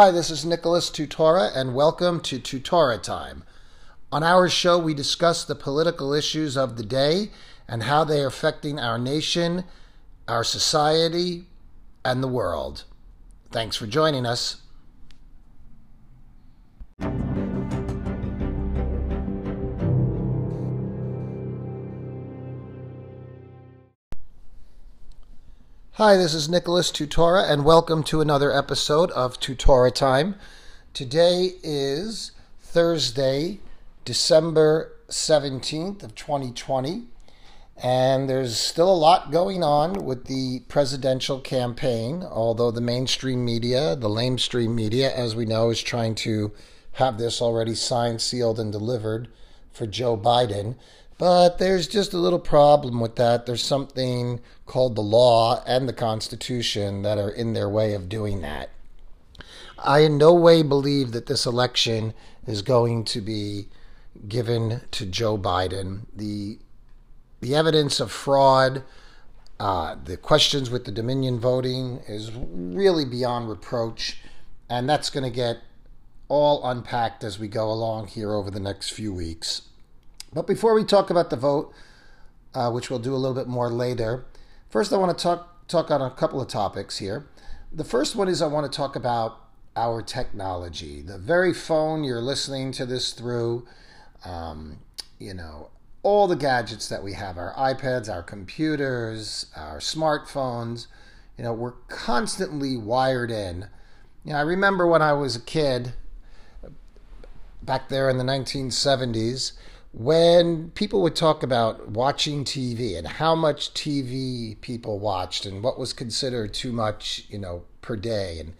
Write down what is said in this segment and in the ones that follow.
Hi, this is Nicholas Tutora, and welcome to Tutora Time. On our show, we discuss the political issues of the day and how they are affecting our nation, our society, and the world. Thanks for joining us. Hi, this is Nicholas Tutora, and welcome to another episode of Tutora Time. Today is Thursday, December 17th of 2020, and there's still a lot going on with the presidential campaign, although the mainstream media, the lamestream media, as we know, is trying to have this already signed, sealed, and delivered for Joe Biden. But there's just a little problem with that. There's something called the law and the Constitution that are in their way of doing that. I in no way believe that this election is going to be given to Joe Biden. The the evidence of fraud, uh, the questions with the Dominion voting is really beyond reproach, and that's going to get all unpacked as we go along here over the next few weeks. But before we talk about the vote, uh, which we'll do a little bit more later, first I want to talk talk on a couple of topics here. The first one is I want to talk about our technology, the very phone you're listening to this through, um, you know, all the gadgets that we have, our iPads, our computers, our smartphones, you know, we're constantly wired in. You know, I remember when I was a kid back there in the 1970s, when people would talk about watching TV and how much TV people watched and what was considered too much, you know, per day and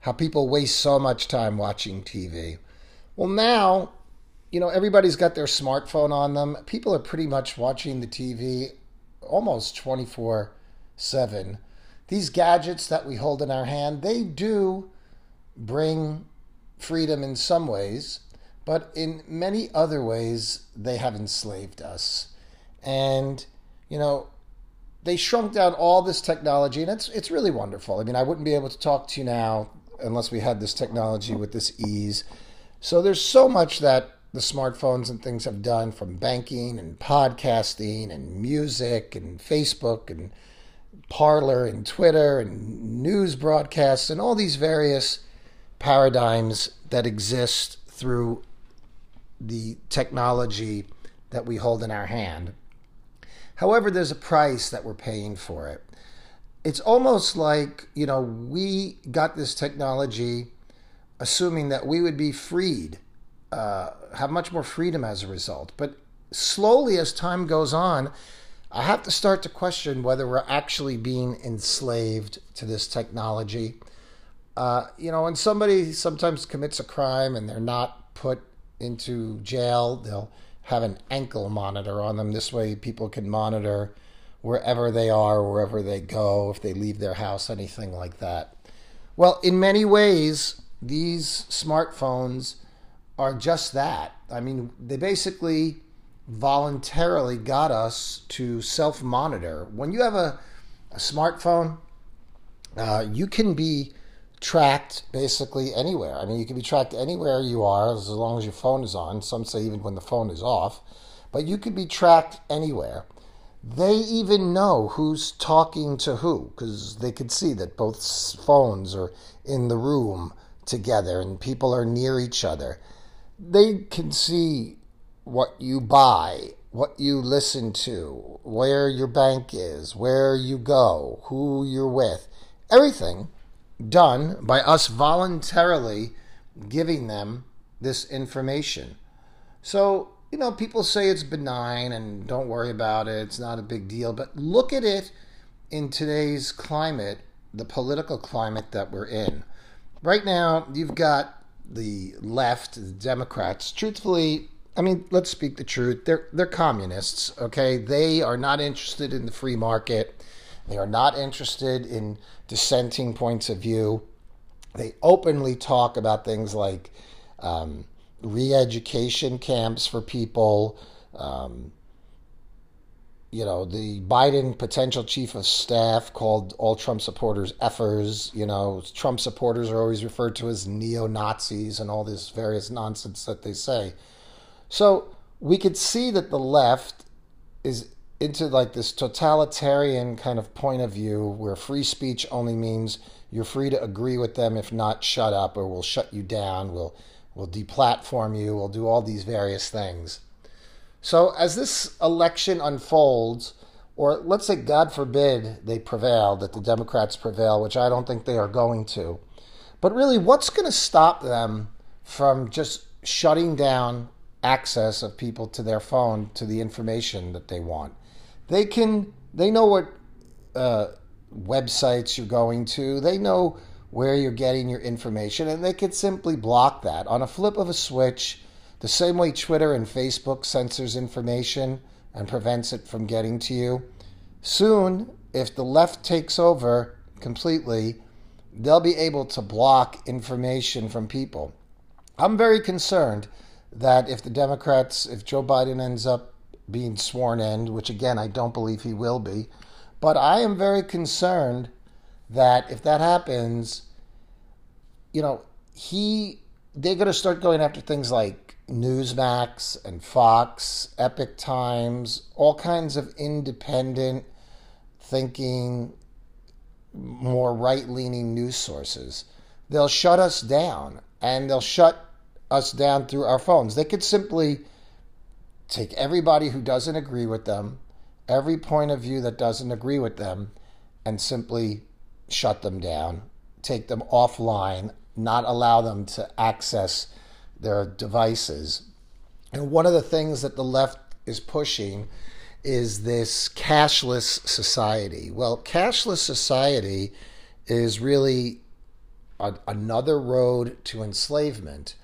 how people waste so much time watching TV. Well, now, you know, everybody's got their smartphone on them. People are pretty much watching the TV almost 24 7. These gadgets that we hold in our hand, they do bring freedom in some ways but in many other ways, they have enslaved us. And, you know, they shrunk down all this technology, and it's, it's really wonderful. I mean, I wouldn't be able to talk to you now unless we had this technology with this ease. So there's so much that the smartphones and things have done from banking and podcasting and music and Facebook and Parler and Twitter and news broadcasts and all these various paradigms that exist through the technology that we hold in our hand. However, there's a price that we're paying for it. It's almost like, you know, we got this technology assuming that we would be freed, uh, have much more freedom as a result. But slowly, as time goes on, I have to start to question whether we're actually being enslaved to this technology. Uh, you know, when somebody sometimes commits a crime and they're not put into jail. They'll have an ankle monitor on them. This way, people can monitor wherever they are, wherever they go, if they leave their house, anything like that. Well, in many ways, these smartphones are just that. I mean, they basically voluntarily got us to self monitor. When you have a, a smartphone, uh, you can be tracked basically anywhere. I mean, you can be tracked anywhere you are as long as your phone is on. Some say even when the phone is off, but you could be tracked anywhere. They even know who's talking to who because they could see that both phones are in the room together and people are near each other. They can see what you buy, what you listen to, where your bank is, where you go, who you're with, everything done by us voluntarily giving them this information. So, you know, people say it's benign and don't worry about it, it's not a big deal, but look at it in today's climate, the political climate that we're in. Right now, you've got the left, the Democrats. Truthfully, I mean, let's speak the truth. They're they're communists, okay? They are not interested in the free market. They are not interested in dissenting points of view. They openly talk about things like um, re education camps for people, um, you know, the Biden potential chief of staff called all Trump supporters effers. You know, Trump supporters are always referred to as neo Nazis and all this various nonsense that they say. So we could see that the left is into like this totalitarian kind of point of view where free speech only means you're free to agree with them if not shut up or we'll shut you down we'll we'll deplatform you we'll do all these various things. So as this election unfolds or let's say god forbid they prevail that the democrats prevail which i don't think they are going to but really what's going to stop them from just shutting down access of people to their phone to the information that they want they can they know what uh, websites you're going to. They know where you're getting your information, and they could simply block that on a flip of a switch. The same way Twitter and Facebook censors information and prevents it from getting to you. Soon, if the left takes over completely, they'll be able to block information from people. I'm very concerned that if the Democrats, if Joe Biden ends up being sworn in, which again, I don't believe he will be. But I am very concerned that if that happens, you know, he they're going to start going after things like Newsmax and Fox, Epoch Times, all kinds of independent thinking, more right leaning news sources. They'll shut us down and they'll shut us down through our phones. They could simply take everybody who doesn't agree with them, every point of view that doesn't agree with them, and simply shut them down, take them offline, not allow them to access their devices. And one of the things that the left is pushing is this cashless society. Well, cashless society is really a, another road to enslavement.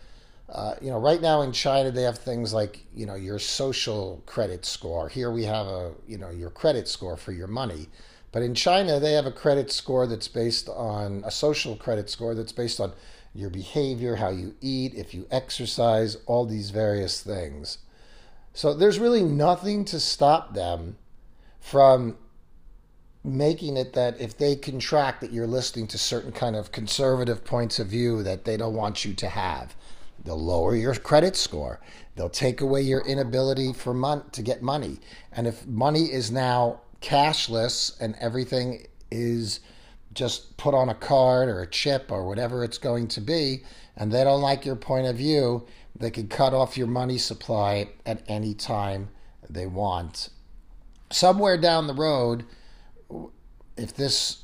Uh, you know, right now in China, they have things like, you know, your social credit score. Here we have a, you know, your credit score for your money. But in China, they have a credit score that's based on a social credit score that's based on your behavior, how you eat, if you exercise, all these various things. So there's really nothing to stop them from making it that if they contract that you're listening to certain kind of conservative points of view that they don't want you to have They'll lower your credit score. They'll take away your inability for mon- to get money. And if money is now cashless and everything is just put on a card or a chip or whatever it's going to be, and they don't like your point of view, they can cut off your money supply at any time they want. Somewhere down the road, if this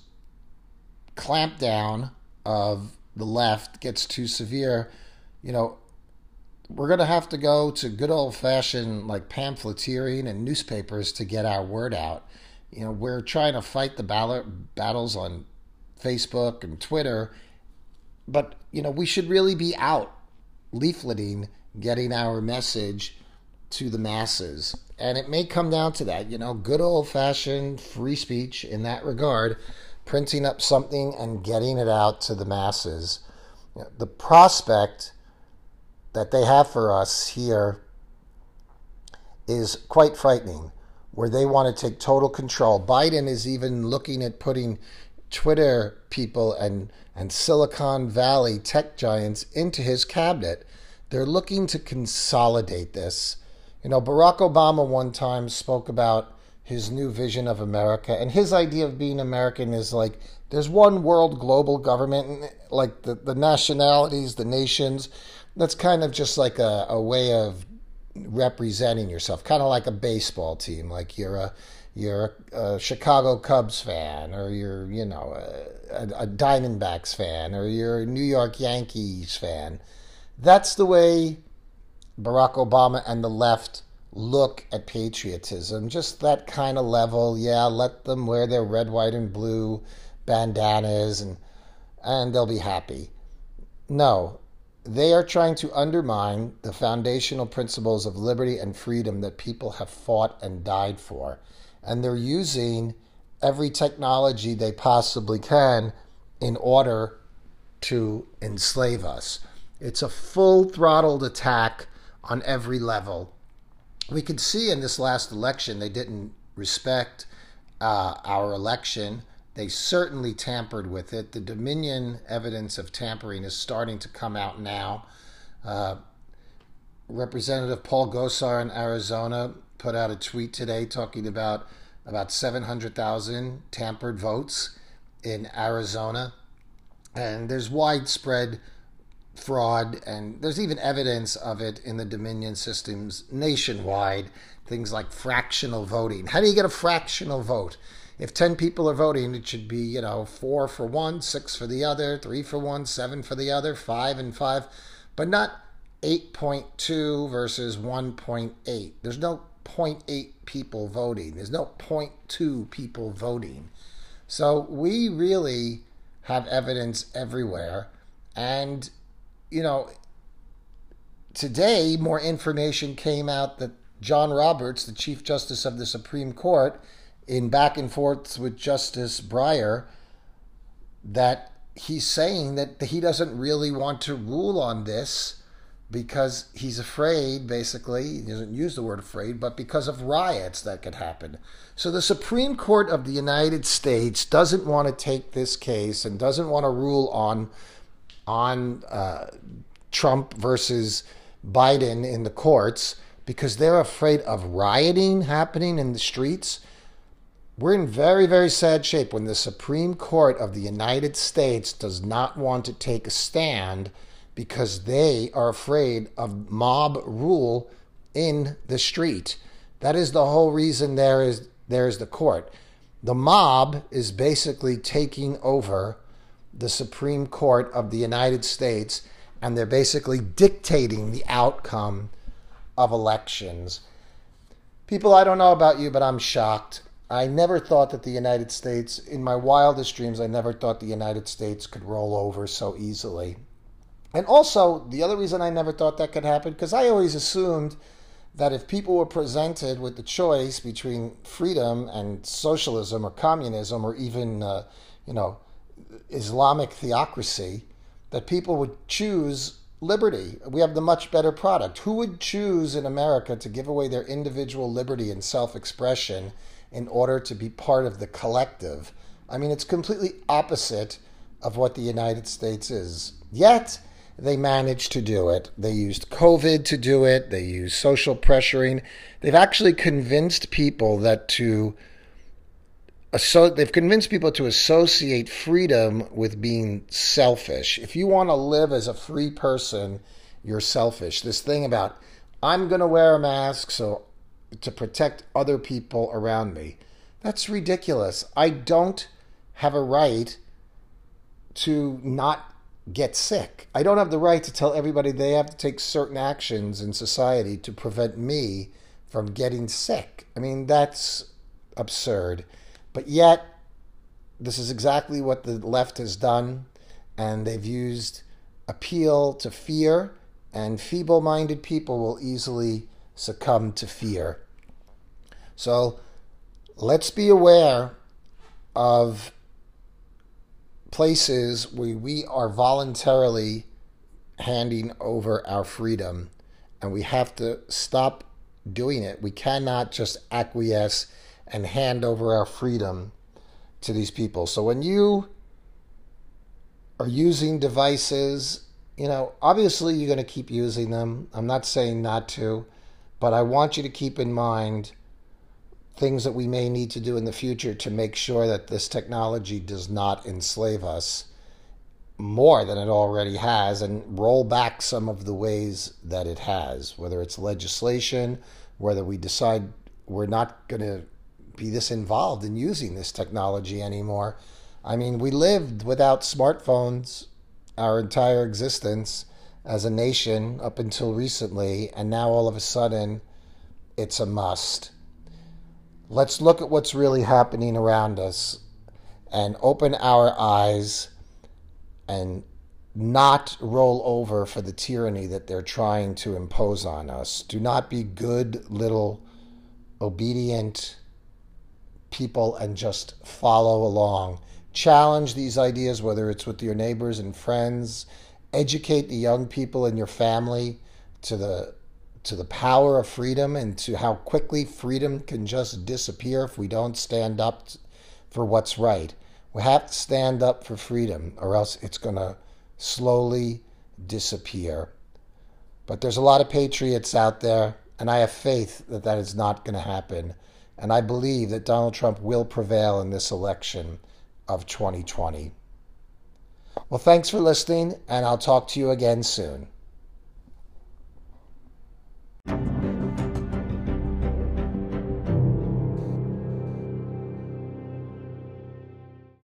clampdown of the left gets too severe, you know, we're going to have to go to good old fashioned like pamphleteering and newspapers to get our word out. You know, we're trying to fight the ballot battles on Facebook and Twitter, but you know, we should really be out leafleting, getting our message to the masses. And it may come down to that, you know, good old fashioned free speech in that regard, printing up something and getting it out to the masses. You know, the prospect that they have for us here is quite frightening, where they want to take total control. Biden is even looking at putting Twitter people and, and Silicon Valley tech giants into his cabinet. They're looking to consolidate this. You know, Barack Obama one time spoke about his new vision of America, and his idea of being American is like there's one world global government, like the, the nationalities, the nations that's kind of just like a, a way of representing yourself, kind of like a baseball team. Like you're a you're a, a Chicago Cubs fan, or you're you know a, a, Diamondbacks fan, or you're a New York Yankees fan. That's the way Barack Obama and the left look at patriotism. Just that kind of level. Yeah, let them wear their red, white, and blue bandanas, and and they'll be happy. No, they are trying to undermine the foundational principles of liberty and freedom that people have fought and died for. And they're using every technology they possibly can in order to enslave us. It's a full throttled attack on every level. We could see in this last election they didn't respect uh, our election. They certainly tampered with it. The Dominion evidence of tampering is starting to come out now. Uh, Representative Paul Gosar in Arizona put out a tweet today talking about about 700,000 tampered votes in Arizona. And there's widespread fraud, and there's even evidence of it in the Dominion systems nationwide. Things like fractional voting. How do you get a fractional vote? If 10 people are voting, it should be, you know, four for one, six for the other, three for one, seven for the other, five and five, but not 8.2 versus 1.8. There's no 0.8 people voting, there's no 0.2 people voting. So we really have evidence everywhere. And, you know, today more information came out that John Roberts, the Chief Justice of the Supreme Court, in back and forths with Justice Breyer, that he's saying that he doesn't really want to rule on this because he's afraid, basically, he doesn't use the word afraid, but because of riots that could happen. So the Supreme Court of the United States doesn't want to take this case and doesn't want to rule on on uh, Trump versus Biden in the courts because they're afraid of rioting happening in the streets. We're in very, very sad shape when the Supreme Court of the United States does not want to take a stand because they are afraid of mob rule in the street. That is the whole reason there is there is the court. The mob is basically taking over the Supreme Court of the United States and they're basically dictating the outcome of elections. People, I don't know about you, but I'm shocked. I never thought that the United States, in my wildest dreams, I never thought the United States could roll over so easily. And also, the other reason I never thought that could happen, because I always assumed that if people were presented with the choice between freedom and socialism or communism or even, uh, you know, Islamic theocracy, that people would choose liberty. We have the much better product. Who would choose in America to give away their individual liberty and self expression in order to be part of the collective? I mean, it's completely opposite of what the United States is. Yet, they managed to do it. They used COVID to do it. They used social pressuring. They've actually convinced people that to so they've convinced people to associate freedom with being selfish. If you want to live as a free person, you're selfish. This thing about I'm going to wear a mask so to protect other people around me. That's ridiculous. I don't have a right to not get sick. I don't have the right to tell everybody they have to take certain actions in society to prevent me from getting sick. I mean, that's absurd. But yet, this is exactly what the left has done, and they've used appeal to fear, and feeble minded people will easily succumb to fear. So let's be aware of places where we are voluntarily handing over our freedom and we have to stop doing it. We cannot just acquiesce and hand over our freedom to these people. So when you are using devices, you know, obviously you're going to keep using them. I'm not saying not to, but I want you to keep in mind things that we may need to do in the future to make sure that this technology does not enslave us more than it already has and roll back some of the ways that it has, whether it's legislation, whether we decide we're not going to be this involved in using this technology anymore. I mean, we lived without smartphones our entire existence as a nation up until recently, and now all of a sudden it's a must. Let's look at what's really happening around us and open our eyes and not roll over for the tyranny that they're trying to impose on us. Do not be good little obedient people and just follow along. Challenge these ideas, whether it's with your neighbors and friends. Educate the young people in your family to the to the power of freedom and to how quickly freedom can just disappear if we don't stand up for what's right. We have to stand up for freedom, or else it's going to slowly disappear. But there's a lot of patriots out there, and I have faith that that is not going to happen. And I believe that Donald Trump will prevail in this election of 2020. Well, thanks for listening, and I'll talk to you again soon.